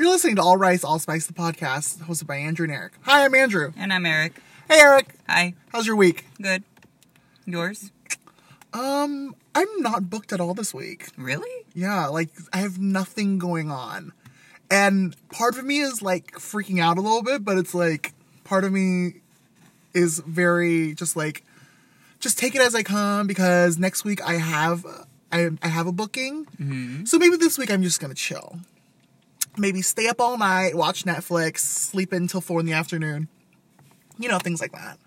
You're listening to All Rice, All Spice, the podcast, hosted by Andrew and Eric. Hi, I'm Andrew. And I'm Eric. Hey, Eric. Hi. How's your week? Good. Yours? Um, I'm not booked at all this week. Really? Yeah, like I have nothing going on. And part of me is like freaking out a little bit, but it's like part of me is very just like just take it as I come because next week I have I, I have a booking. Mm-hmm. So maybe this week I'm just gonna chill. Maybe stay up all night, watch Netflix, sleep until four in the afternoon. You know, things like that.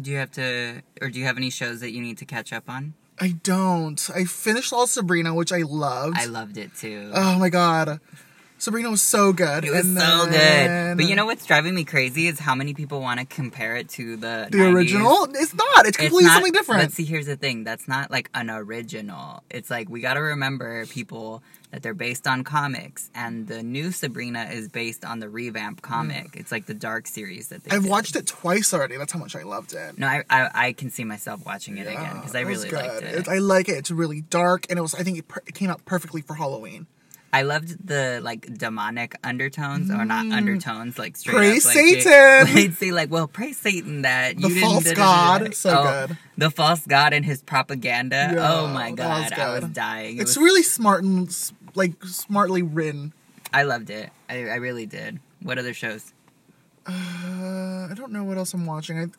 Do you have to, or do you have any shows that you need to catch up on? I don't. I finished all Sabrina, which I loved. I loved it too. Oh my god. Sabrina was so good. it was And so then- good. But you know what's driving me crazy is how many people want to compare it to the the 90s. original? It's not. It's It's completely not, something different. But see, here's the thing. That's not like an original. It's like we got to remember people that they're based on comics, and the new Sabrina is based on the revamp comic. It's like the dark series that they. Mm. I've did. watched it twice already. That's how much I loved it. No, I, I I can see myself watching it again because I really good. liked it. It's- I like it. It's really dark, and it was. I think it, per- it came out perfectly for Halloween. I loved the like demonic undertones or not undertones, like straight Mm. Praise up, like, Satan! They'd say like, "Well, praise Satan that The you didn't." false da- god, da- da." so Oh, good. The false god and his propaganda. Yeah, oh my that was god, I was dying. It It's was- really smart and like smartly written. I loved it. I, I really did. What other shows? Uh, I don't know what else I'm watching.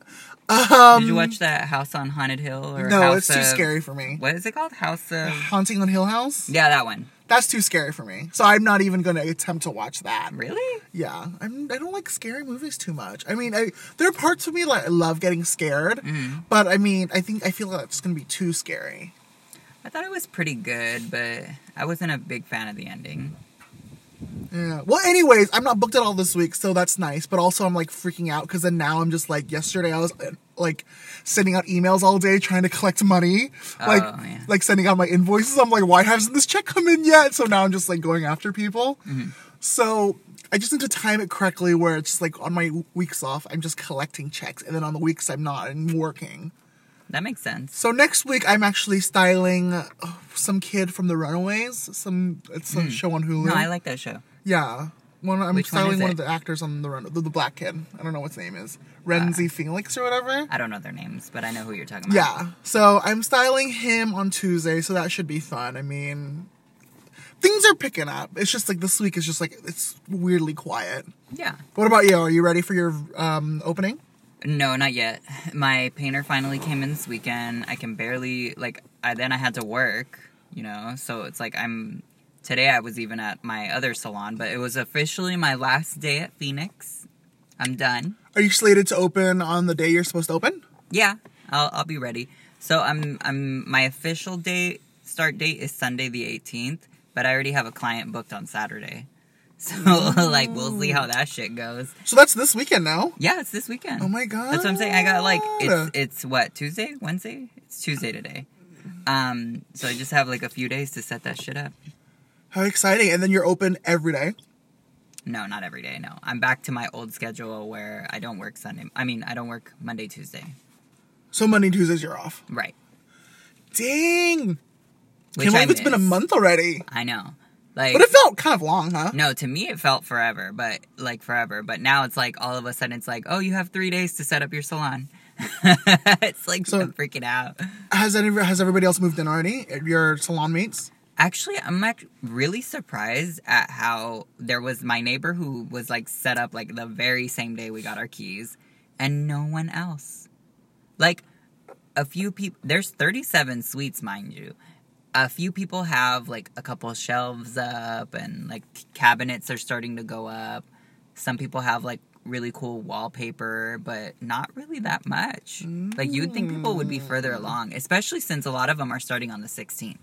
I um Did you watch that House on Haunted Hill or no, House it's too of- scary for me. What is it called? House of Haunting on Hill House. yeah, that one. That's too scary for me. So I'm not even going to attempt to watch that. Really? Yeah, I'm. I don't like scary movies too much. I mean, I, there are parts of me like I love getting scared, Mm-hmm. but I mean, I think I feel like it's gonna be too scary. I thought it was pretty good, but I wasn't a big fan of the ending. Yeah. Well, anyways, I'm not booked at all this week, so that's nice. But also, I'm like freaking out because then now I'm just like yesterday I was like sending out emails all day trying to collect money, like Oh, yeah. like sending out my invoices. I'm like, why hasn't this check come in yet? So now I'm just like going after people. Mm-hmm. So I just need to time it correctly where it's just like on my weeks off, I'm just collecting checks, and then on the weeks I'm not, I'm working. That makes sense. So next week I'm actually styling uh, some kid from the Runaways. Some it's a show on Hulu. No, I like that show. yeah. One, I'm Which styling is one of the actors on the run, the, the black kid. I don't know what his name is, Rhenzy Feliz or whatever. I don't know their names, but I know who you're talking about. Yeah. So I'm styling him on Tuesday, so that should be fun. I mean, things are picking up. It's just like this week is just like it's weirdly quiet. Yeah. What about you? Are you ready for your um, opening? No, not yet. My painter finally came in this weekend. I can barely like. I then I had to work, you know. So it's like I'm. Today I was even at my other salon, but it was officially my last day at Phoenix. I'm done. Are you slated to open on the day you're supposed to open? Yeah, I'll I'll be ready. So I'm I'm my official date start date is Sunday the 18th, but I already have a client booked on Saturday. So like we'll see how that shit goes. So that's this weekend now. Yeah, it's this weekend. Oh my god. That's what I'm saying. I got like it's it's what Tuesday, Wednesday. It's Tuesday today. Um, so I just have like a few days to set that shit up. How exciting! And then you're open every day. No, not every day. No, I'm back to my old schedule where I don't work Sunday. I mean, I don't work Monday, Tuesday. So Monday, Tuesdays you're off. Right. Dang! Which Can't believe it's been a month already. I know. Like, But it felt kind of long, huh? no, to me it felt forever, but like forever. But now it's like all of a sudden it's like, oh, you have three days to set up your salon. it's like So- I'm freaking out. Has any has everybody else moved in already? Your salon mates? Actually, I'm like really surprised at how there was my neighbor who was like set up like the very same day we got our keys, and no one else. Like a few people. There's 37 suites, mind you. A few people have like a couple shelves up, and like cabinets are starting to go up. Some people have like really cool wallpaper, but not really that much. Like you'd think people would be further mm. along, especially since a lot of them are starting on the 16th.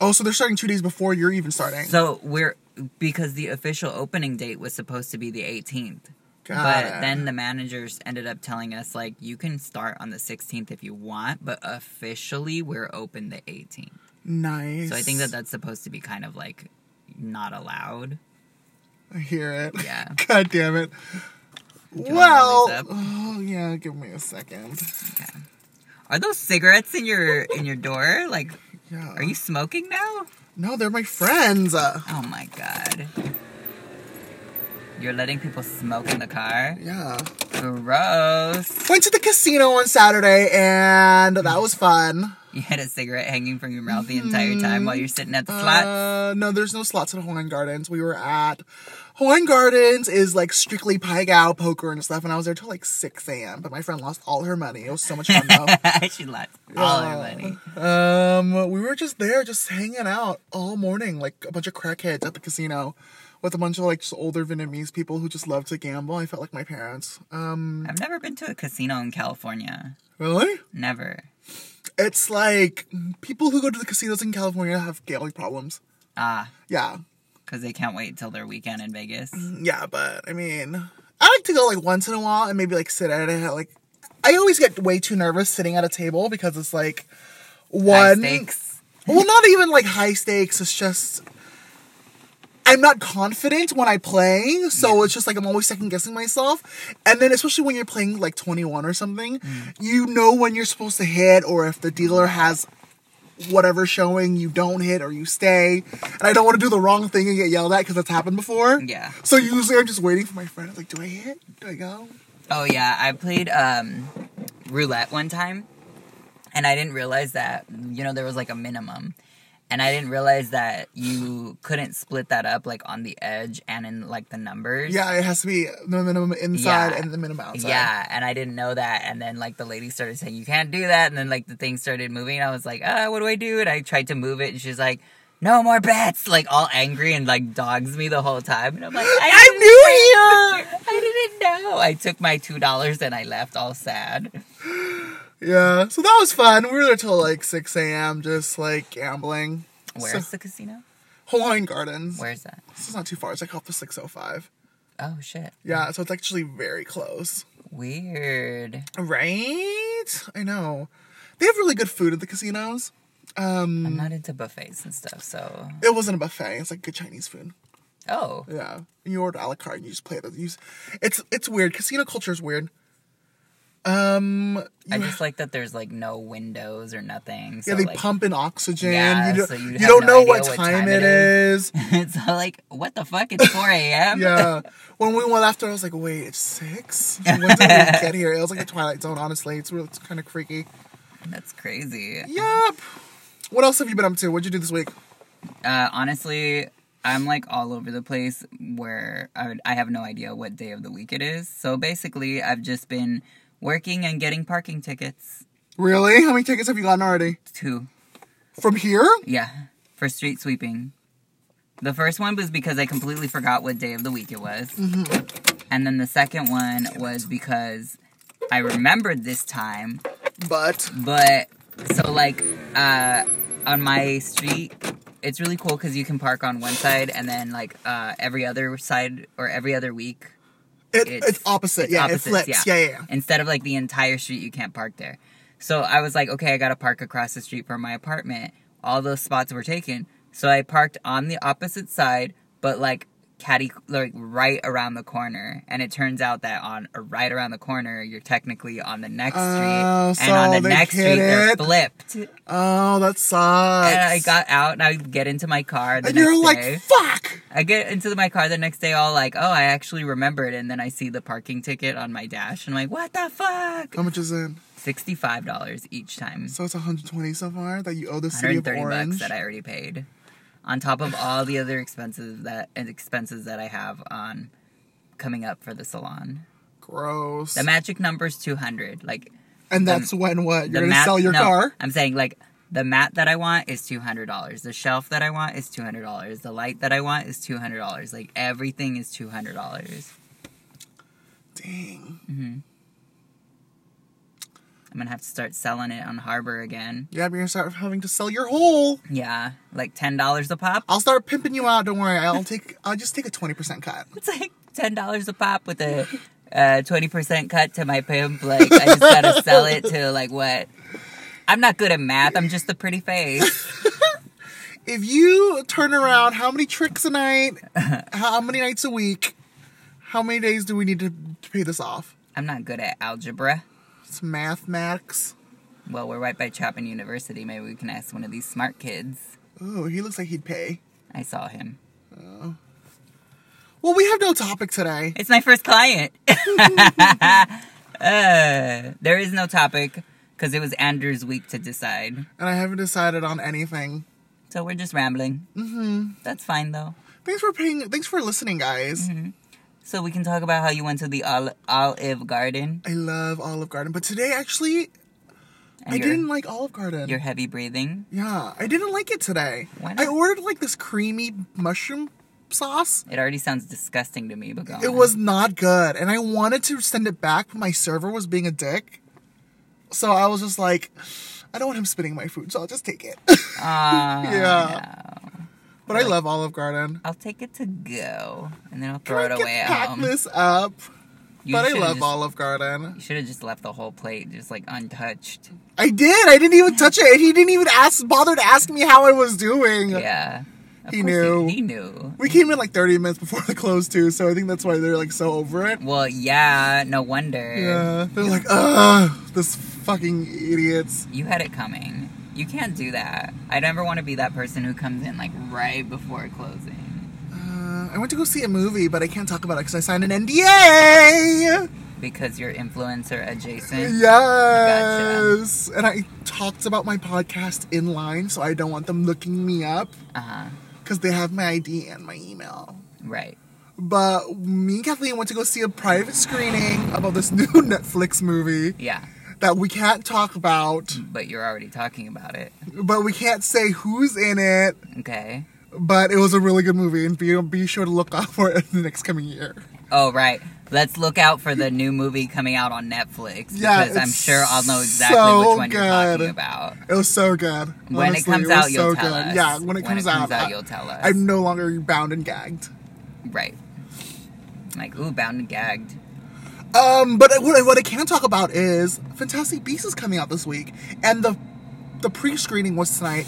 Oh, so they're starting two days before you're even starting. So we're because the official opening date was supposed to be the 18th. Got but then the managers ended up telling us like you can start on the 16th if you want, but officially we're open the 18th. nice. So I think that that's supposed to be kind of like not allowed. I hear it. Yeah. God damn it. Well, roll these up? oh yeah, give me a second. Okay. Are those cigarettes in your in your door? Like Yeah. are you smoking now? No, they're my friends. Uh, Oh my god. You're letting people smoke in the car? Yeah. Gross. Went to the casino on Saturday and that was fun. You had a cigarette hanging from your mouth the entire time while you're sitting at the slots? Uh, no, there's no slots at Hawaiian Gardens. We were at Hawaiian Gardens is like strictly pai gow, poker and stuff, and I was there till like 6 a.m. But my friend lost all her money. It was so much fun though. she lost all her money. Um, we were just there, just hanging out all morning, like a bunch of crackheads at the casino, with a bunch of like just older Vietnamese people who just love to gamble. I felt like my parents. Um, I've never been to a casino in California. really? Never. It's like people who go to the casinos in California have gambling problems. Ah, Yeah, because they can't wait till their weekend in Vegas. yeah, but I mean, I like to go like once in a while and maybe like sit at it. Like, I always get way too nervous sitting at a table because it's like High one. stakes. well, not even like high stakes. It's just I'm not confident when I play, so Yeah. it's just like I'm always second guessing myself. And then especially when you're playing like 21 or something, Mm. you know when you're supposed to hit, or if the dealer has whatever showing you don't hit or you stay. And I don't want to do the wrong thing and get yelled at because that's happened before. Yeah. So usually I'm just waiting for my friend. I'm like, do I hit? Do I go? Oh yeah, I played um, roulette one time, and I didn't realize that you know there was like a minimum, and I didn't realize that you couldn't split that up like on the edge and in like the numbers. Yeah, it has to be the minimum inside Yeah. and the minimum outside. Yeah, and I didn't know that, and then like the lady started saying you can't do that, and then like the thing started moving, and I was like, ah, what do I do? And I tried to move it, and she's like, no more bets, like all angry and like dogs me the whole time, and I'm like, I I'm didn't new here. I didn't know. I took my two dollars and I left all sad. Yeah, so that was fun. We were there till like 6 a.m. just like gambling. Where's So- the casino? Hawaiian Gardens. Where's that? This is not too far. It's like off the 605. Oh shit. Yeah, so it's actually very close. Weird. Right? I know. They have really good food at the casinos. Um, I'm not into buffets and stuff, so it wasn't a buffet. It's like good Chinese food. oh Yeah, you order a la carte and you just play it. You just, it's it's weird. Casino culture is weird. Um, I just like that there's like no windows or nothing. So yeah, they like, pump in oxygen. Yeah, you don't, so you you don't no know what what time, time it is. it's all like what the fuck? It's 4 a.m. yeah, when we went after, I was like, wait, it's six. When did we get here? It was like the Twilight Zone. Honestly, it's really, it's kind of freaky. That's crazy. Yep. What else have you been up to? What'd you do this week? Uh, honestly, I'm like all over the place where I, would, I have no idea what day of the week it is. So basically, I've just been working and getting parking tickets. Really? How many tickets have you gotten already? Two. From here? Yeah, for street sweeping. The first one was because I completely forgot what day of the week it was. And then the second one was because I remembered this time, But but so like uh on my street it's really cool cuz you can park on one side and then like uh every other side or every other week it, It's- it's, opposite. it's yeah, opposites, it flips. Yeah. yeah, yeah. instead of like the entire street you can't park there so i was like okay i gotta park across the street from my apartment all those spots were taken so i parked on the opposite side but like caddy like right around the corner and it turns out that on uh, right around the corner you're technically on the next street Oh, and on the next street they're flipped Oh, that sucks. and i got out and i get into my car the and next you're like, day fuck. I get into my car the next day, all like, "Oh, I actually remembered," and then I see the parking ticket on my dash, and I'm like, "What the fuck?" How much is it? Sixty-five dollars each time, So it's 120 so far that you owe the city of Orange. bucks that I already paid, on top of all the other expenses that expenses that I have on coming up for the salon. Gross. The magic number is two hundred. Like and that's when what? You're gonna mat- sell your no, car? I'm saying like the mat that I want is two hundred dollars. The shelf that I want is two hundred dollars. The light that I want is two hundred dollars. Like everything is two hundred dollars. Mm-hmm. I'm gonna have to start selling it on Harbor again. Yeah, you're gonna start having to sell your whole. Yeah, like ten dollars a pop. I'll start pimping you out. Don't worry. I'll take. I'll just take a 20% cut. It's like ten dollars a pop with a uh, twenty percent cut to my pimp. Like I just gotta sell it to like what? I'm not good at math. I'm just a pretty face. If you turn around, how many tricks a night? how many nights a week? How many days do we need to, to pay this off? I'm not good at algebra. It's math, Max. Well, we're right by Chapman University. Maybe we can ask one of these smart kids. Oh, he looks like he'd pay. I saw him. Well, Well, we have no topic today. It's my first client. uh, there is no topic because it was Andrew's week to decide. And I haven't decided on anything. So we're just rambling. Mm-hmm. That's fine though. Thanks for paying. Thanks for listening, guys. So we can talk about how you went to the Ol- Olive Garden I love Olive Garden, but today actually and I didn't like Olive Garden. you're heavy breathing. Yeah, I didn't like it today. Why not? I ordered like this creamy mushroom sauce. It already sounds disgusting to me, but It on. was not good, and I wanted to send it back, but my server was being a dick. So I was just like, I don't want him spitting my food, so I'll just take it. Ah, Yeah. no. But I love Olive Garden. I'll take it to go, and then I'll throw I it get away at pack home. this up? You but I love just, Olive Garden. You should have just left the whole plate just like untouched. I did. I didn't even touch it. He didn't even ask, bother to ask me how I was doing. Yeah. He knew. He, knew. We came in like 30 minutes before the close too, so I think that's why they're like so over it. Well, yeah, no wonder. Yeah, they're like, ugh, this fucking idiots. You had it coming. You can't do that. I never want to be that person who comes in like right before closing Uh, I went to go see a movie, but I can't talk about it because I signed an NDA. because you're influencer adjacent. Yes, and I talked about my podcast in line, so I don't want them looking me up Uh huh. because they have my ID and my email. Right. But me and Kathleen went to go see a private screening about this new Netflix movie Yeah. That we can't talk about, But you're already talking about it. but we can't say who's in it. Okay. But it was a really good movie, and be, be sure to look out for it in the next coming year. Oh right. Let's look out for the new movie coming out on Netflix Yeah, because I'm sure I'll know exactly so which one you're talking about. It was so good. When Honestly, it comes was out, you'll so tell good. us. Yeah, when it comes, out, I- you'll tell us. I'm no longer bound and gagged. Right. Like, ooh, bound and gagged. Um, but what I, what I can talk about is Fantastic Beasts is coming out this week, and the the pre-screening was tonight.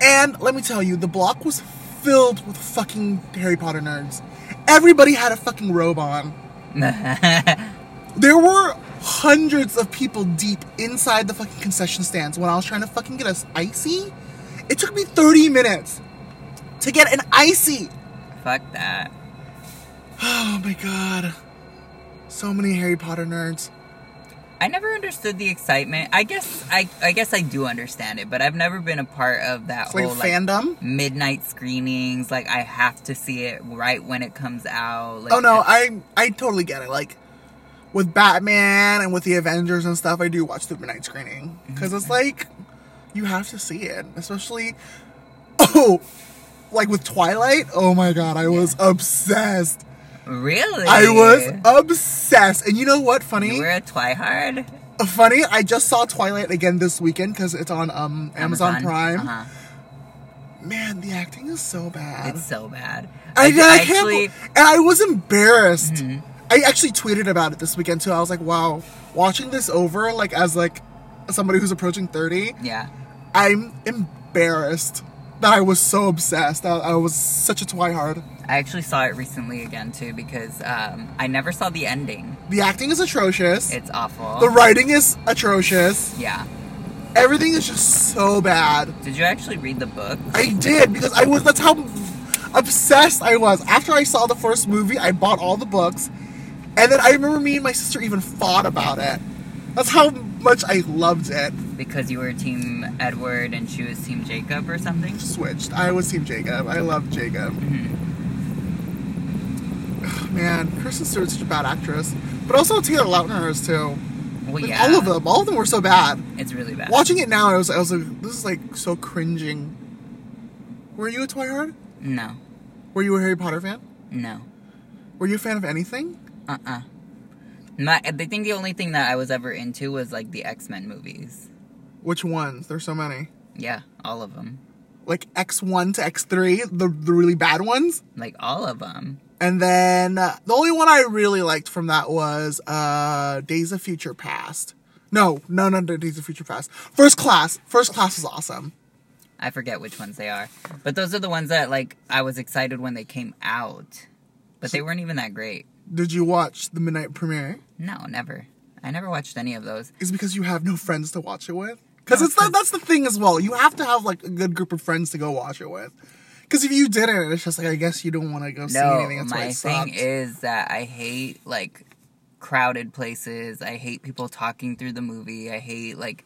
And let me tell you, the block was filled with fucking Harry Potter nerds. Everybody had a fucking robe on. There were hundreds of people deep inside the fucking concession stands when I was trying to fucking get us icy. It took me 30 minutes to get an icy. Fuck that. Oh my god. So many Harry Potter nerds. I never understood the excitement. I guess I I guess I do understand it, but I've never been a part of that It's like whole like fandom. midnight screenings. Like I have to see it right when it comes out. Like, Oh no, I I totally get it. Like with Batman and with the Avengers and stuff, I do watch the midnight screening mm-hmm. because it's like you have to see it, especially oh, like with Twilight. Oh my god, I was obsessed. Really. I was obsessed. And you know what? Funny, You were a twihard. funny. I just saw Twilight again this weekend because it's on um Amazon, Prime. Uh-huh. Man, the acting is so bad. It's so bad. I, I, d- can't, and I was embarrassed. Mhm. I actually tweeted about it this weekend too. I was like, "Wow, watching this over, like as like somebody who's approaching thirty, Yeah. I'm embarrassed that I was so obsessed. I, I was such a twihard. I actually saw it recently again too because um, I never saw the ending. The acting is atrocious. It's awful. the writing is atrocious. yeah. Everything is just so bad. Did you actually read the book? I did because I was. That's how obsessed I was. After I saw the first movie, I bought all the books, and then I remember me and my sister even fought about it. That's how much I loved it. Because you were Team Edward and she was Team Jacob or something? Switched. I was Team Jacob. I loved Jacob. Mhm. Man, Kristen Stewart's such a bad actress, but also Taylor Lautner is too. Well, Like, yeah. All of them. All of them were so bad. It's really bad. Watching it now, I was, I was like, this is like so cringing. Were you a Twihard? No. Were you a Harry Potter fan? No. Were you a fan of anything? Uh uh My, I think the only thing that I was ever into was like the X Men movies. Which ones? There's so many. Yeah, all of them. Like X1 to X3, the, the really bad ones. Like all of them. And then uh, the only one I really liked from that was uh, Days of Future Past. No, no, no, no, Days of Future Past. First Class. First Class is awesome. I forget which ones they are. But those are the ones that like I was excited when they came out. But they weren't even that great. Did you watch the midnight premiere? No, never. I never watched any of those. Is it because you have no friends to watch it with? Because No, it's that's the thing as well. You have to have like a good group of friends to go watch it with. Because if you didn't, it's just like I guess you don't want to go see anything. That's my thing sucked. is that I hate like crowded places. I hate people talking through the movie. I hate like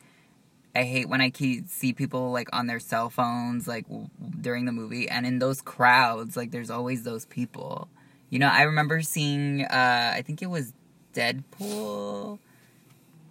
I hate when I keep, see people like on their cell phones like w- during the movie and in those crowds like there's always those people. You know, I remember seeing uh I think it was Deadpool.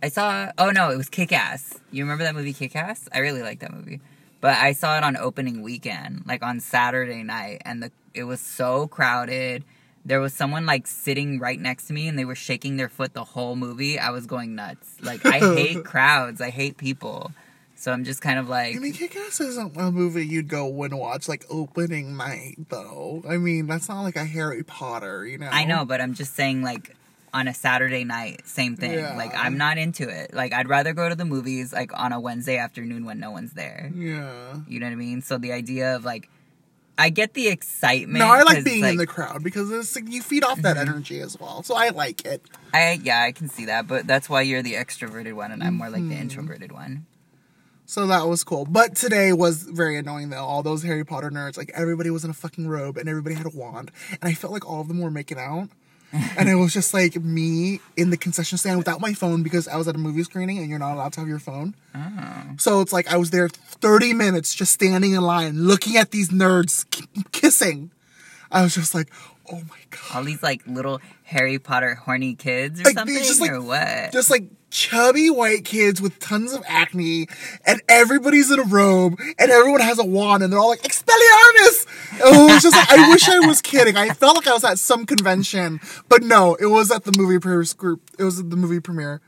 I saw oh no, it was Kick Ass. You remember that movie Kick Ass? I really like that movie. But I saw it on opening weekend, like on Saturday night, and the it was so crowded. There was someone like sitting right next to me and they were shaking their foot the whole movie. I was going nuts. Like I hate crowds. I hate people. So I'm just kind of like I mean, Kick-Ass isn't a movie you'd go and watch like opening night, though. I mean, that's not like a Harry Potter, you know. I know, but I'm just saying like on a Saturday night, same thing. Yeah. Like I'm not into it. Like I'd rather go to the movies like on a Wednesday afternoon when no one's there. Yeah. You know what I mean? So the idea of like I get the excitement. No, I like being in like, Mm-hmm. the crowd because it's like, you feed off that energy as well. So I like it. I yeah, I can see that, but that's why you're the extroverted one and I'm more like the Mm-hmm. introverted one. So that was cool. But today was very annoying though. All those Harry Potter nerds, like everybody was in a fucking robe and everybody had a wand. And I felt like all of them were making out. and it was just like me in the concession stand without my phone because I was at a movie screening and you're not allowed to have your phone. Oh. So it's like I was there 30 minutes just standing in line looking at these nerds k- kissing. I was just like, oh my god. All these like little Harry Potter horny kids or Like, something just, like- or what? Just like chubby white kids with tons of acne, and everybody's in a robe, and everyone has a wand, and they're all like, Expelliarmus! Oh, it was just like, I wish I was kidding. I felt like I was at some convention, but no, it was at the movie premiere group. It was at the movie premiere.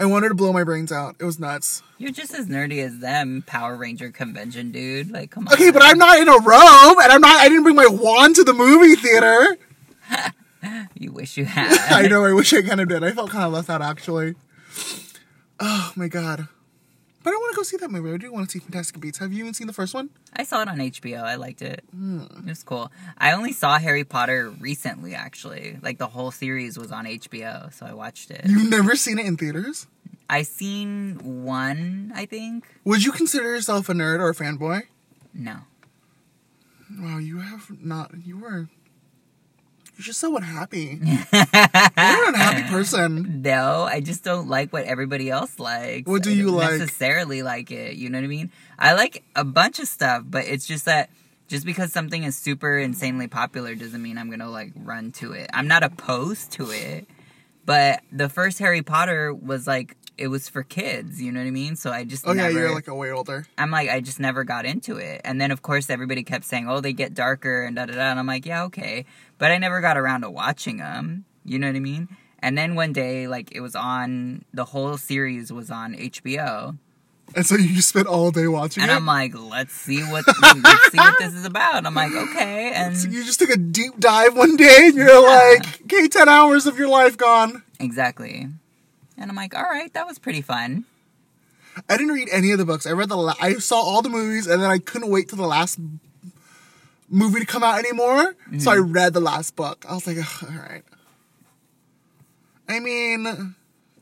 I wanted to blow my brains out. It was nuts. You're just as nerdy as them, Power Ranger convention dude. Like come on. Okay, but I'm not in a robe, and I'm not. I didn't bring my wand to the movie theater. You wish you had. I know. I wish I kind of did. I felt kind of left out actually. Oh my god! But I want to go see that movie. I do want to see Fantastic Beasts. Have you even seen the first one? I saw it on HBO. I liked it. Hmm. It was cool. I only saw Harry Potter recently, actually. Like the whole series was on HBO, so I watched it. You've never seen it in theaters? I seen one, I think. Would you consider yourself a nerd or a fanboy? No. Wow, you have not. You were. You're just so unhappy. You're an unhappy person. No, I just don't like what everybody else likes. What do I you don't like? Necessarily like it. You know what I mean? I like a bunch of stuff, but it's just that just because something is super insanely popular doesn't mean I'm gonna like run to it. I'm not opposed to it, but the first Harry Potter was like it was for kids. You know what I mean? So I just Oh yeah, you're like a way older. I'm like, I just never got into it. And then, of course, everybody kept saying, oh, they get darker and da da da. And I'm like, yeah, okay. But I never got around to watching them. You know what I mean? And then one day, like, it was on, the whole series was on HBO. And so you just spent all day watching And it. I'm like, let's see what, let's see what this is about. I'm like, okay. And So you just took a deep dive one day, and you're like, "Okay, ten hours of your life gone." exactly. And I'm like, all right, that was pretty fun. I didn't read any of the books. I read the. La- I saw all the movies, and then I couldn't wait till the last movie to come out anymore. So I Mm-hmm. read the last book. I was like, all right. I mean,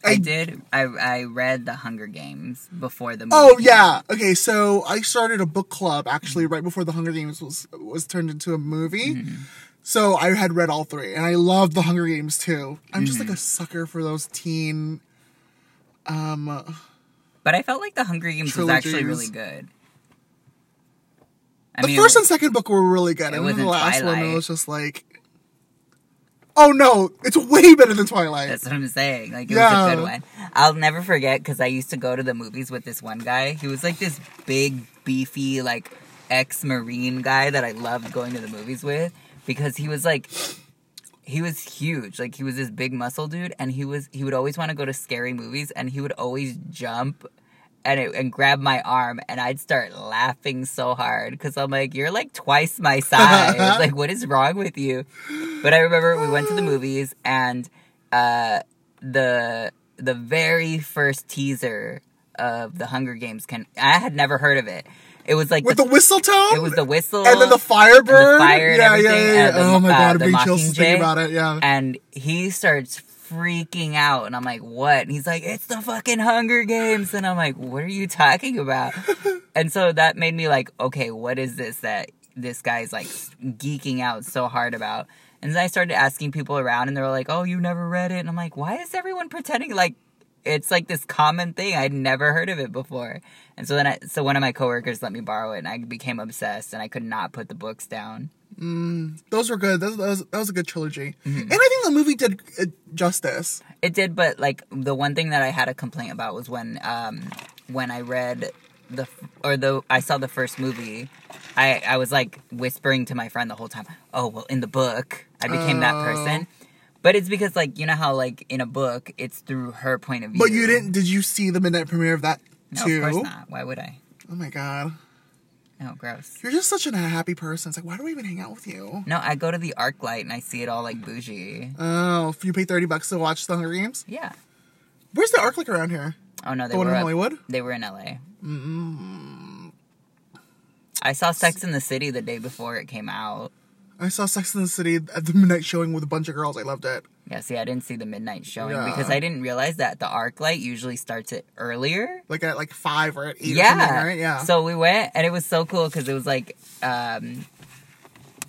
I, I did, I, I read The Hunger Games before the movie. Oh yeah. Okay, so I started a book club actually right before the Hunger Games was was turned into a movie. Mm-hmm. So I had read all three, and I loved the Hunger Games too. I'm just Mm-hmm. like a sucker for those teen. Um, But I felt like The Hunger Games was actually really good. I the mean, first and second book were really good, it and then the last one Twilight. it was just like, oh no, it's way better than Twilight. That's what I'm saying. Like, it Yeah. was a good one. I'll never forget because I used to go to the movies with this one guy. He was like this big, beefy, like ex Marine guy that I loved going to the movies with because he was like, he was huge. Like, he was this big muscle dude, and he was, he would always want to go to scary movies, and he would always jump. And, it, and grab my arm and I'd start laughing so hard because I'm like, you're like twice my size. like, what is wrong with you? But I remember we went to the movies and uh, the the very first teaser of the Hunger Games can I had never heard of it. It was like With the, the whistle tone, it was the whistle and then the Firebird, fire and yeah, everything, yeah, yeah. the- oh my uh, god, the I'm chills thinking Mockingjay. about it. Yeah. and he starts freaking out and I'm like, "What?" And he's like, "It's the fucking Hunger Games." And I'm like, "What are you talking about?" and so that made me like, "Okay, what is this that this guy's like geeking out so hard about. And then I started asking people around, and they were like, "Oh, you never read it?" And I'm like, "Why is everyone pretending like it's like this common thing? I'd never heard of it before." And so then, I, so one of my coworkers let me borrow it, and I became obsessed, and I could not put the books down. Those were good. Those, those, that was a good trilogy. Mm-hmm. And I think the movie did uh, justice. It did, but like the one thing that I had a complaint about was when um when I read the or the I saw the first movie, I I was like whispering to my friend the whole time. Oh well, in the book, I became that Oh. person. But it's because like you know how like in a book it's through her point of view. But you didn't, did you see the midnight premiere of that No, too? of course not. Why would I? Oh my god. No, gross. You're just such a happy person. It's like, why do we even hang out with you? No, I go to the ArcLight and I see it all like bougie. Oh, if you pay 30 bucks to watch The Hunger Games? Yeah. Where's the ArcLight around here? Oh no, they The were in up- Hollywood? They were in LA. Mm-hmm. I saw Sex in the City the day before it came out. I saw Sex in the City at the midnight showing with a bunch of girls. I loved it. Yeah, see, I didn't see the midnight showing Yeah. because I didn't realize that the ArcLight usually starts it earlier. Like at like five or at eight or Yeah. something, right? Yeah. So we went, and it was so cool because it was like, um,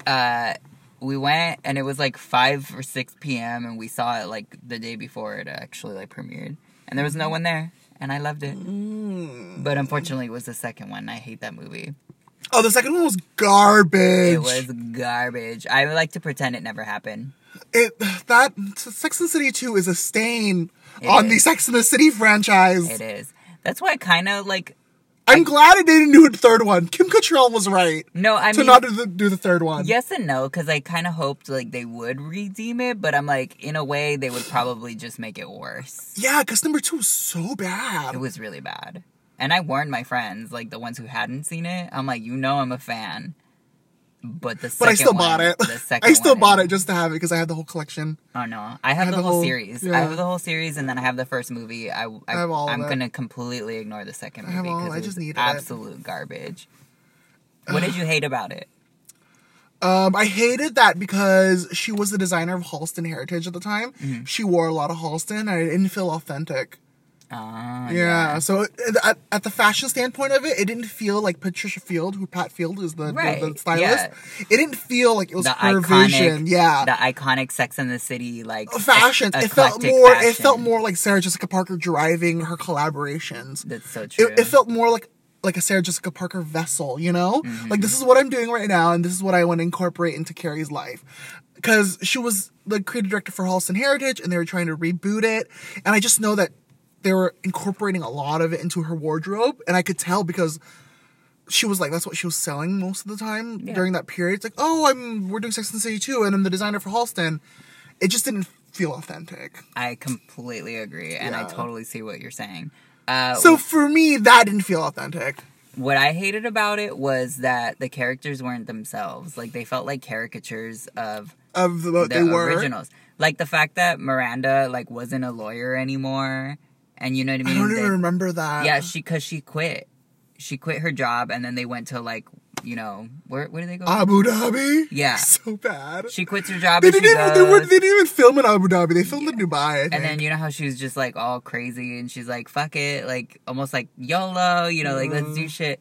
uh, we went, and it was like five or six p.m. and we saw it like the day before it actually like premiered, and there was no one there, and I loved it. Mm. But unfortunately, it was the second one. I hate that movie. Oh, the second one was garbage. It was garbage. I would like to pretend it never happened. It that Sex and the City 2 is a stain It on the. Sex and the City franchise. It is. That's why I kind of like. I'm glad it didn't do the third one. Kim Cattrall was right No, I to mean, not do the, do the third one. Yes and no, because I kind of hoped like they would redeem it, but I'm like, in a way, they would probably just make it worse. Yeah, because number two was so bad. It was really bad, and I warned my friends, like the ones who hadn't seen it. I'm like, you know, I'm a fan, but the but I still one- bought it. The second I still one bought it just to have it because I had the whole collection. Oh no, I have had the, the whole, series. I have the whole series, and then I have the first movie. I, I, have all of I'm it. gonna completely ignore the second I have movie all- because I just was needed it. absolute garbage. What did you hate about it? Um, I hated that because she was the designer of Halston Heritage at the time. Mm-hmm. She wore a lot of Halston, and it didn't feel authentic. Uh, Yeah, so at, at the fashion standpoint of it, it didn't feel like Patricia Field, who Pat Field is the, the- the, stylist. yeah. It didn't feel like it was the her iconic, vision. Yeah, the iconic Sex and the City like fashion. It felt more. It felt more like Sarah Jessica Parker driving her collaborations. That's so true. It, it felt more like like a Sarah Jessica Parker vessel, you know? Mm-hmm. Like this is what I'm doing right now, and this is what I want to incorporate into Carrie's life. Because she was the creative director for Halston Heritage, and they were trying to reboot it, and I just know that they were incorporating a lot of it into her wardrobe, and I could tell because she was like that's what she was selling most of the time Yeah. during that period. It's like, oh, I'm we're doing Sex and the City too, and I'm the designer for Halston. It just didn't feel authentic. I completely agree, and I totally see what you're saying. Uh, So for me, that didn't feel authentic. what I hated about it was that the characters weren't themselves. Like they felt like caricatures of Of the, the they were. originals. Like the fact that Miranda like wasn't a lawyer anymore, and you know what I mean. I don't even remember that. yeah, she because she quit. She quit her job, and then they went to like you know where where did they go? Abu Dhabi. Yeah. so bad. she quits her job. they didn't even they, were, they didn't even film in Abu Dhabi. They filmed in Dubai. And then you know how she was just like all crazy and she's like, fuck it, like almost like YOLO, you know, like let's do mm. shit.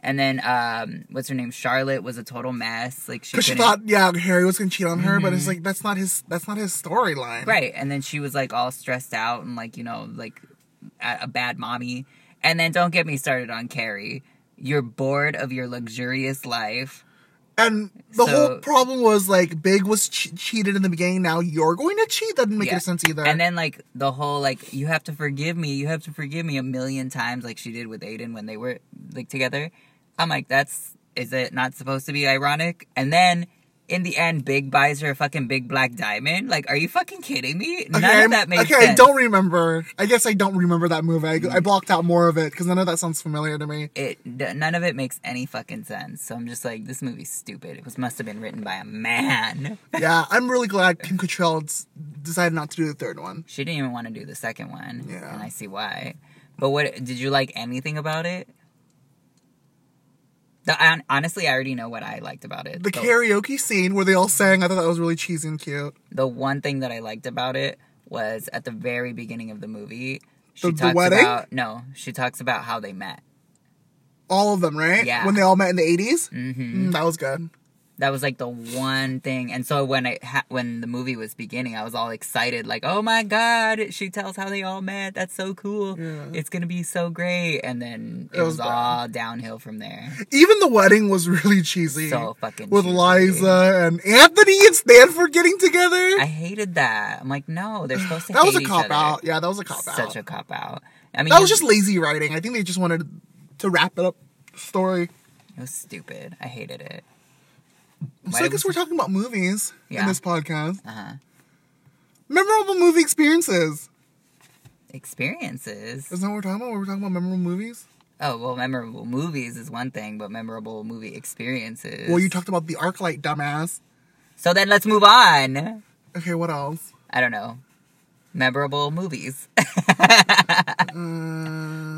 And then um what's her name? Charlotte was a total mess. Like she because she thought yeah Harry was gonna cheat on her, but it's like that's not his that's not his storyline. Right. And then she was like all stressed out and like, you know, like a, a bad mommy. And then don't get me started on Carrie. You're bored of your luxurious life. And the So- whole problem was like Big was che- cheated in the beginning. Now you're going to cheat. That didn't make Yeah. any sense either. And then like the whole like you have to forgive me, you have to forgive me a million times like she did with Aiden when they were like together. I'm like that's is it not supposed to be ironic? And then in the end Big buys her a fucking big black diamond. Like are you fucking kidding me? None okay, of that makes okay, sense. I don't remember. I guess I don't remember that movie. I, I mm. blocked out more of it because none of that sounds familiar to me. it none of it makes any fucking sense. So I'm just like this movie's stupid. It was must have been written by a man. yeah, I'm really glad Kim Cattrall decided not to do the third one. She didn't even want to do the second one. Yeah. And I see why. But what did you like anything about it? The, honestly, I already know what I liked about it. The karaoke scene where they all sang, I thought that was really cheesy and cute. the one thing that I liked about it was at the very beginning of the movie. She The- the talks wedding? about no, she talks about how they met. All of them, right? Yeah. When they all met in the 80s? hmm Mm, that was good. That was like the one thing. And so when I ha- when the movie was beginning, I was all excited, like, "Oh my god!" She tells how they all met. That's so cool. Yeah. It's gonna be so great. And then it, It was, was all downhill from there. Even the wedding was really cheesy. So fucking With cheesy. Liza and Anthony and Stanford getting together. I hated that. I'm like, no, they're supposed to. that was a cop out. Yeah, that was a cop out. Such a cop out. I mean, that was just lazy writing. I think they just wanted to wrap it up story. It was stupid. I hated it. So I guess we're talking about movies Yeah. in this podcast. Uh huh. Memorable movie experiences. Experiences. Isn't that what we're talking about? We're talking about memorable movies. Oh well, memorable movies is one thing, but memorable movie experiences. Well, you talked about the ArcLight, dumbass. So then let's move on. Okay, what else? I don't know. Memorable movies. Uh,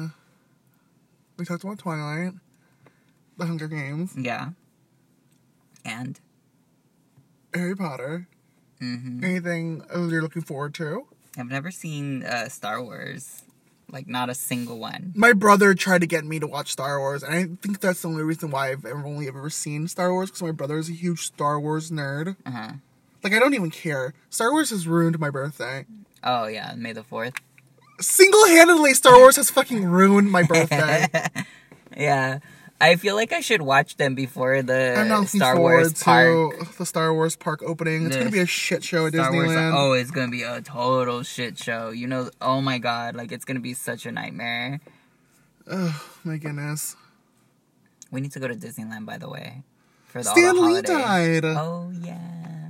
we talked about Twilight, The Hunger Games, yeah. Harry Potter. hmm Anything you're looking forward to? I've never seen uh, Star Wars. Like not a single one. My brother tried to get me to watch Star Wars, and I think that's the only reason why I've ever only ever seen Star Wars because my brother is a huge Star Wars nerd. Uh huh. Like I don't even care. Star Wars has ruined my birthday. Oh yeah, May the Fourth. Single-handedly, Star Wars has fucking ruined my birthday. Yeah. I feel like I should watch them before the Star Wars park. the Star Wars park opening. It's The gonna be a shit show at Star Wars. Disneyland. Oh, it's gonna be a total shit show. You know, oh my god, like it's gonna be such a nightmare. Oh my goodness. We need to go to Disneyland, by the way, for the, all Stan Lee died. Oh yeah,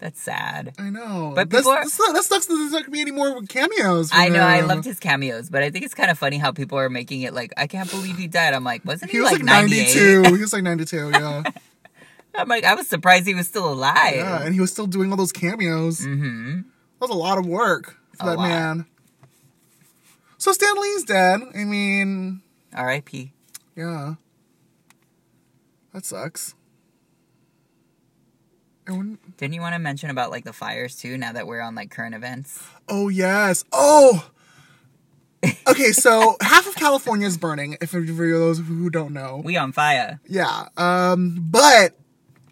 that's sad. I know. But people are- this- that sucks that there's not gonna be any more cameos. I know. I loved his cameos, but I think it's kind of funny how people are making it like, I can't believe he died. I'm like, wasn't he, He was like, like 92. he was like 92, yeah. I'm like, I was surprised he was still alive. yeah, and he was still doing all those cameos. mm-hmm. That was a lot of work for A that lot. man. So Stan Lee's dead. I mean, R.I.P. yeah. That sucks. Didn't you want to mention about like the fires too? Now that we're on like current events. Oh yes. Oh. Okay, so half of California is burning. If for those who don't know, We on fire. yeah. Um, but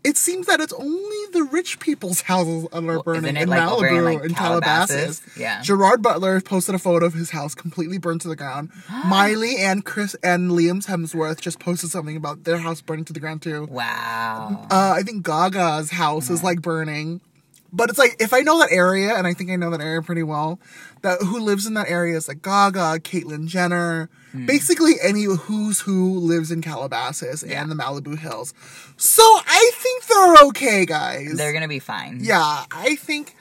it seems that it's only the rich people's houses that are burning it, in like, Malibu like, and Calabasas. Calabasas? Yeah. Gerard Butler posted a photo of his house completely burned to the ground. Miley and Chris and Liam's Hemsworth just posted something about their house burning to the ground too. Wow. Uh, I think Gaga's house is like burning. But it's like if I know that area, and I think I know that area pretty well, that who lives in that area is like Gaga, Caitlyn Jenner, Hmm. basically any who's who lives in Calabasas Yeah. and the Malibu Hills. So I think they're okay, guys. They're gonna be fine. yeah, I think.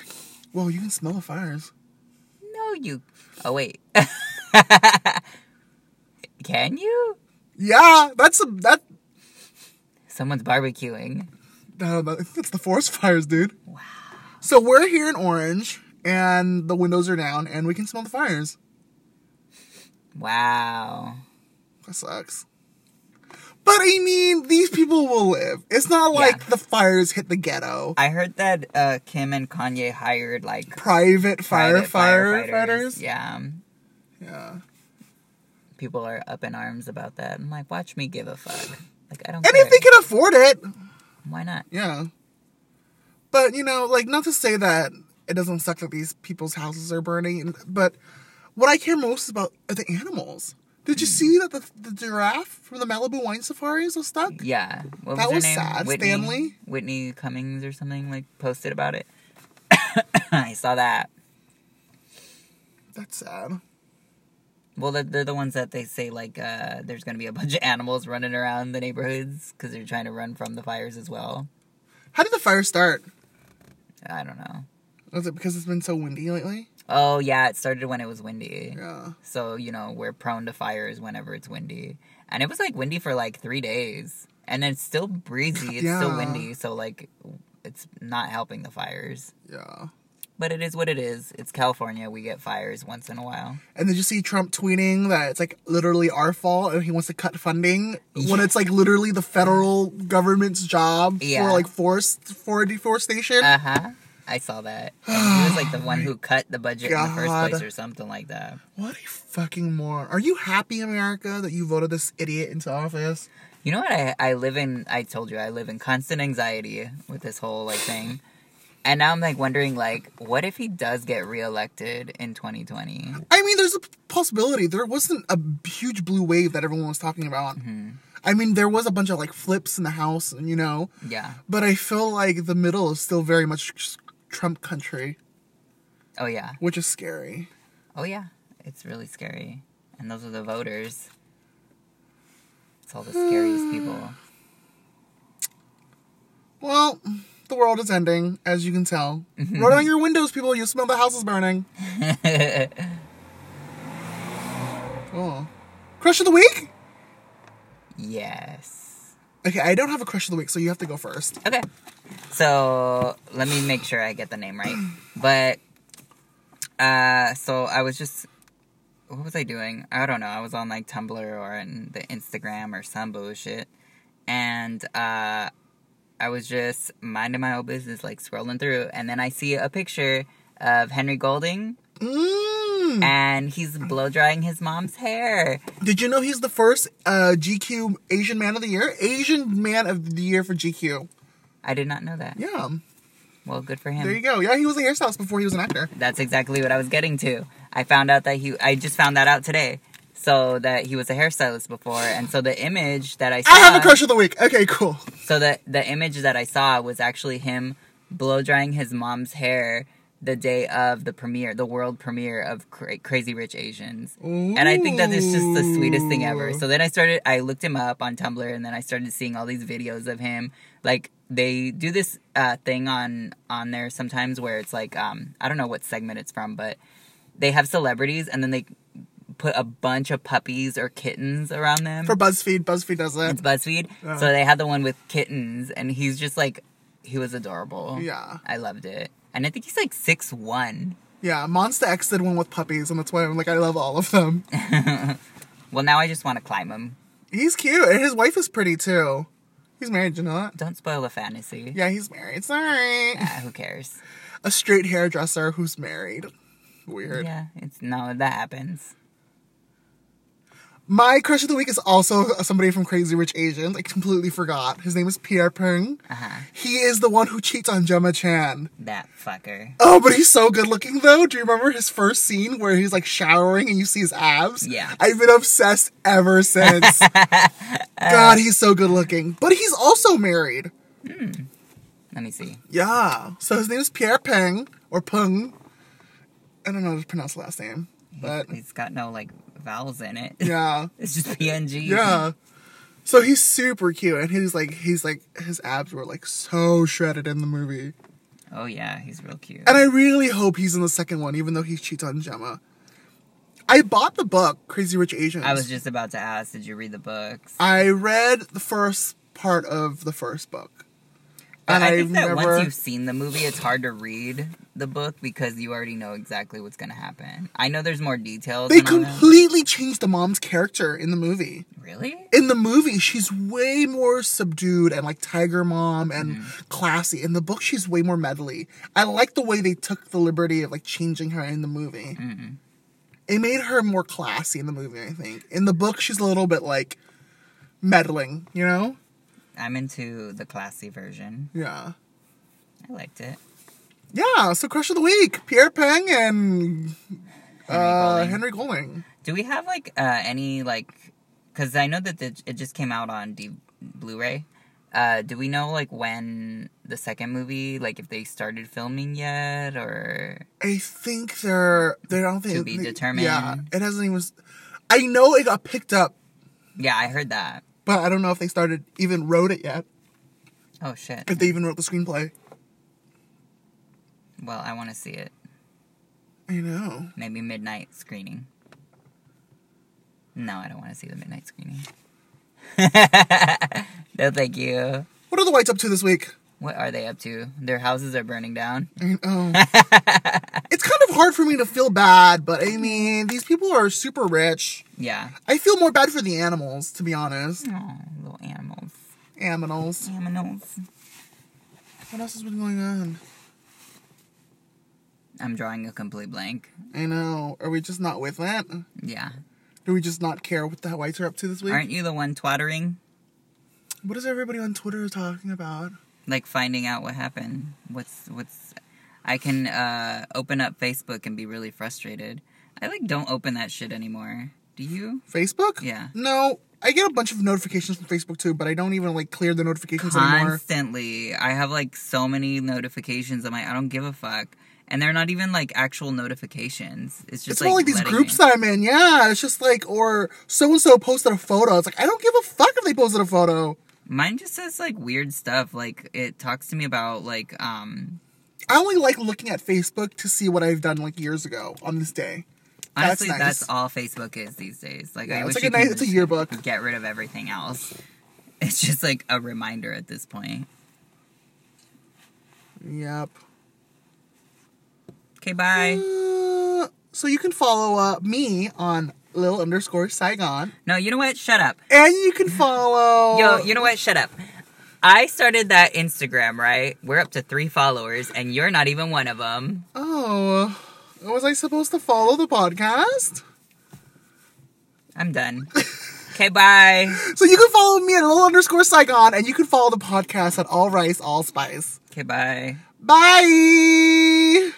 Well, you can smell the fires. No, you. Oh wait. Can you? Yeah, that's a that. Someone's barbecuing. Uh, that's the forest fires, dude. Wow. So we're here in Orange, and the windows are down, and we can smell the fires. Wow. That sucks. But I mean, these people will live. It's not like Yeah. the fires hit the ghetto. I heard that uh, Kim and Kanye hired like Private fire private firefighters. Yeah. Yeah. People are up in arms about that. I'm like, watch me give a fuck. Like I don't And care. if they can afford it, Why not? yeah. But you know, like not to say that it doesn't suck that these people's houses are burning, but what I care most about are the animals. Did you see that the, the giraffe from the Malibu Wine Safaris was stuck? Yeah. What That was, was name? sad. Whitney, Stanley? Whitney Cummings or something like posted about it. I saw that. That's sad. Well, they're, they're the ones that they say like uh, there's gonna be a bunch of animals running around the neighborhoods because they're trying to run from the fires as well. How did the fire start? I don't know. Was it because it's been so windy lately? Oh yeah, it started when it was windy. Yeah. So you know we're prone to fires whenever it's windy, and it was like windy for like three days, and it's still breezy. It's still windy, so like it's not helping the fires. Yeah. But it is what it is. It's California. We get fires once in a while. And did you see Trump tweeting that it's like literally our fault and he wants to cut funding when it's like literally the federal government's job Yeah. for like forest for deforestation? Uh huh. I saw that. And he was like the one who cut the budget in the first place or something like that. What a fucking moron. Are you happy, America, that you voted this idiot into office? You know what? I, I live in, I told you, I live in constant anxiety with this whole like thing. And now I'm like wondering, like, what if he does get reelected in 2020? I mean, there's a possibility. There wasn't a huge blue wave that everyone was talking about. Mm-hmm. I mean, there was a bunch of like flips in the house, you know, Yeah. but I feel like the middle is still very much Trump country, Oh, yeah. which is scary. Oh, yeah. It's really scary. And those are the voters. It's all the scariest people. Well, the world is ending, as you can tell. Mm-hmm. Roll down your windows, people. You smell the house is burning. Oh. Crush of the week? yes. Okay, I don't have a crush of the week, so you have to go first. Okay. So let me make sure I get the name right. But uh so I was just what was I doing? I don't know. I was on like Tumblr or in the Instagram or some bullshit. And uh I was just minding my own business, like scrolling through, and then I see a picture of Henry Golding Mm. And he's blow drying his mom's hair. Did you know he's the first uh, GQ Asian Man of the Year? Asian Man of the Year for GQ. I did not know that. Yeah, Well, good for him. there you go. Yeah, he was a hairstylist before he was an actor. That's exactly what I was getting to. I found out that he I just found that out today. So that he was a hairstylist before and so the image that I saw I have a crush of the week. Okay, cool. So the the image that I saw was actually him blow drying his mom's hair the day of the premiere, the world premiere of Cra- Crazy Rich Asians. And I think that is just the sweetest thing ever. So then I started I looked him up on Tumblr and then I started seeing all these videos of him like they do this uh, thing on on there sometimes where it's like um I don't know what segment it's from but they have celebrities and then they put a bunch of puppies or kittens around them For BuzzFeed, BuzzFeed does it. it's BuzzFeed. Yeah. So they had the one with kittens, and he's just like, he was adorable. Yeah. I loved it. And I think he's like six one. Yeah, Monster X did one with puppies, and that's why I'm like, I love all of them. Well, now I just want to climb him. He's cute, and his wife is pretty too. He's married, you know that? Don't spoil the fantasy. Yeah, he's married. Sorry. Who cares? A straight hairdresser who's married. Weird. Yeah, it's no, that happens. My crush of the week is also somebody from Crazy Rich Asians. I completely forgot. His name is Pierre Peng. Uh huh. He is the one who cheats on Gemma Chan. That fucker. Oh, but he's so good looking though. Do you remember his first scene where he's like showering and you see his abs? Yeah. I've been obsessed ever since. God, he's so good looking. But he's also married. Let me see. Yeah. So his name is Pierre Peng or Peng. I don't know how to pronounce the last name. But He's got no like vowels in it. yeah. it's just PNG. Yeah. So he's super cute and he's like he's like his abs were like so shredded in the movie. Oh yeah, he's real cute. And I really hope he's in the second one, even though he cheats on Gemma. I bought the book, Crazy Rich Asians. I was just about to ask, did you read the books? I read the first part of the first book. And I I've think that never once you've seen the movie, it's hard to read the book because you already know exactly what's going to happen. I know there's more details. they and all that. completely changed the mom's character in the movie. Really? In the movie, she's way more subdued and like tiger mom and Mm-hmm. classy. In the book, she's way more meddly. I like the way they took the liberty of like changing her in the movie. Mm-hmm. It made her more classy in the movie, I think. In the book, she's a little bit like meddling, you know? I'm into the classy version. Yeah. I liked it. Yeah, so Crush of the Week, Pierre Peng and Henry uh. Henry Golding. Do we have like uh, any like? Because I know that the, it just came out on D- Blu-ray. Uh, do we know like when the second movie, like if they started filming yet, or I think they're they don't think To be they- determined. Yeah, it hasn't even. I know it got picked up, yeah, I heard that. But I don't know if they started even wrote it yet. Oh shit! If they even wrote the screenplay. Well, I want to see it. I know. Maybe midnight screening. No, I don't want to see the midnight screening. no, thank you. What are the whites up to this week? What are they up to? Their houses are burning down. I mean, oh. it's kind of hard for me to feel bad, but I mean, these people are super rich. Yeah. I feel more bad for the animals, to be honest. Oh, little animals. Animals. Animals. What else has been going on? I'm drawing a complete blank. I know. Are we just not with it? Yeah. Do we just not care what the whites are up to this week? Aren't you the one twattering? What is everybody on Twitter talking about? Like finding out what happened. What's what's I can uh open up Facebook and be really frustrated. I like don't open that shit anymore. Do you? Facebook? Yeah. No, I get a bunch of notifications from Facebook too, but I don't even like clear the notifications anymore. Constantly. I have like so many notifications. I'm like, I don't give a fuck. And they're not even like actual notifications. It's just It's like, more like these groups that I'm in. Yeah, it's just like, or so and so posted a photo. It's like I don't give a fuck if they posted a photo. Mine just says like weird stuff. Like it talks to me about like um I only like looking at Facebook to see what I've done like years ago on this day. That's honestly nice. that's, all Facebook is these days. Like I Yeah, wish it's like a nice, it's a yearbook. get rid of everything else. It's just like a reminder at this point. Yep. Okay, bye. Uh, so you can follow uh, me on Lil underscore Saigon, No, you know what? Shut up. and you can follow. Yo, you know what? Shut up. I started that Instagram, right? We're up to three followers, and you're not even one of them. Oh, was I supposed to follow the podcast? I'm done. Okay, bye. So you can follow me at little underscore Saigon, and you can follow the podcast at All Rice All Spice. Okay, bye. Bye.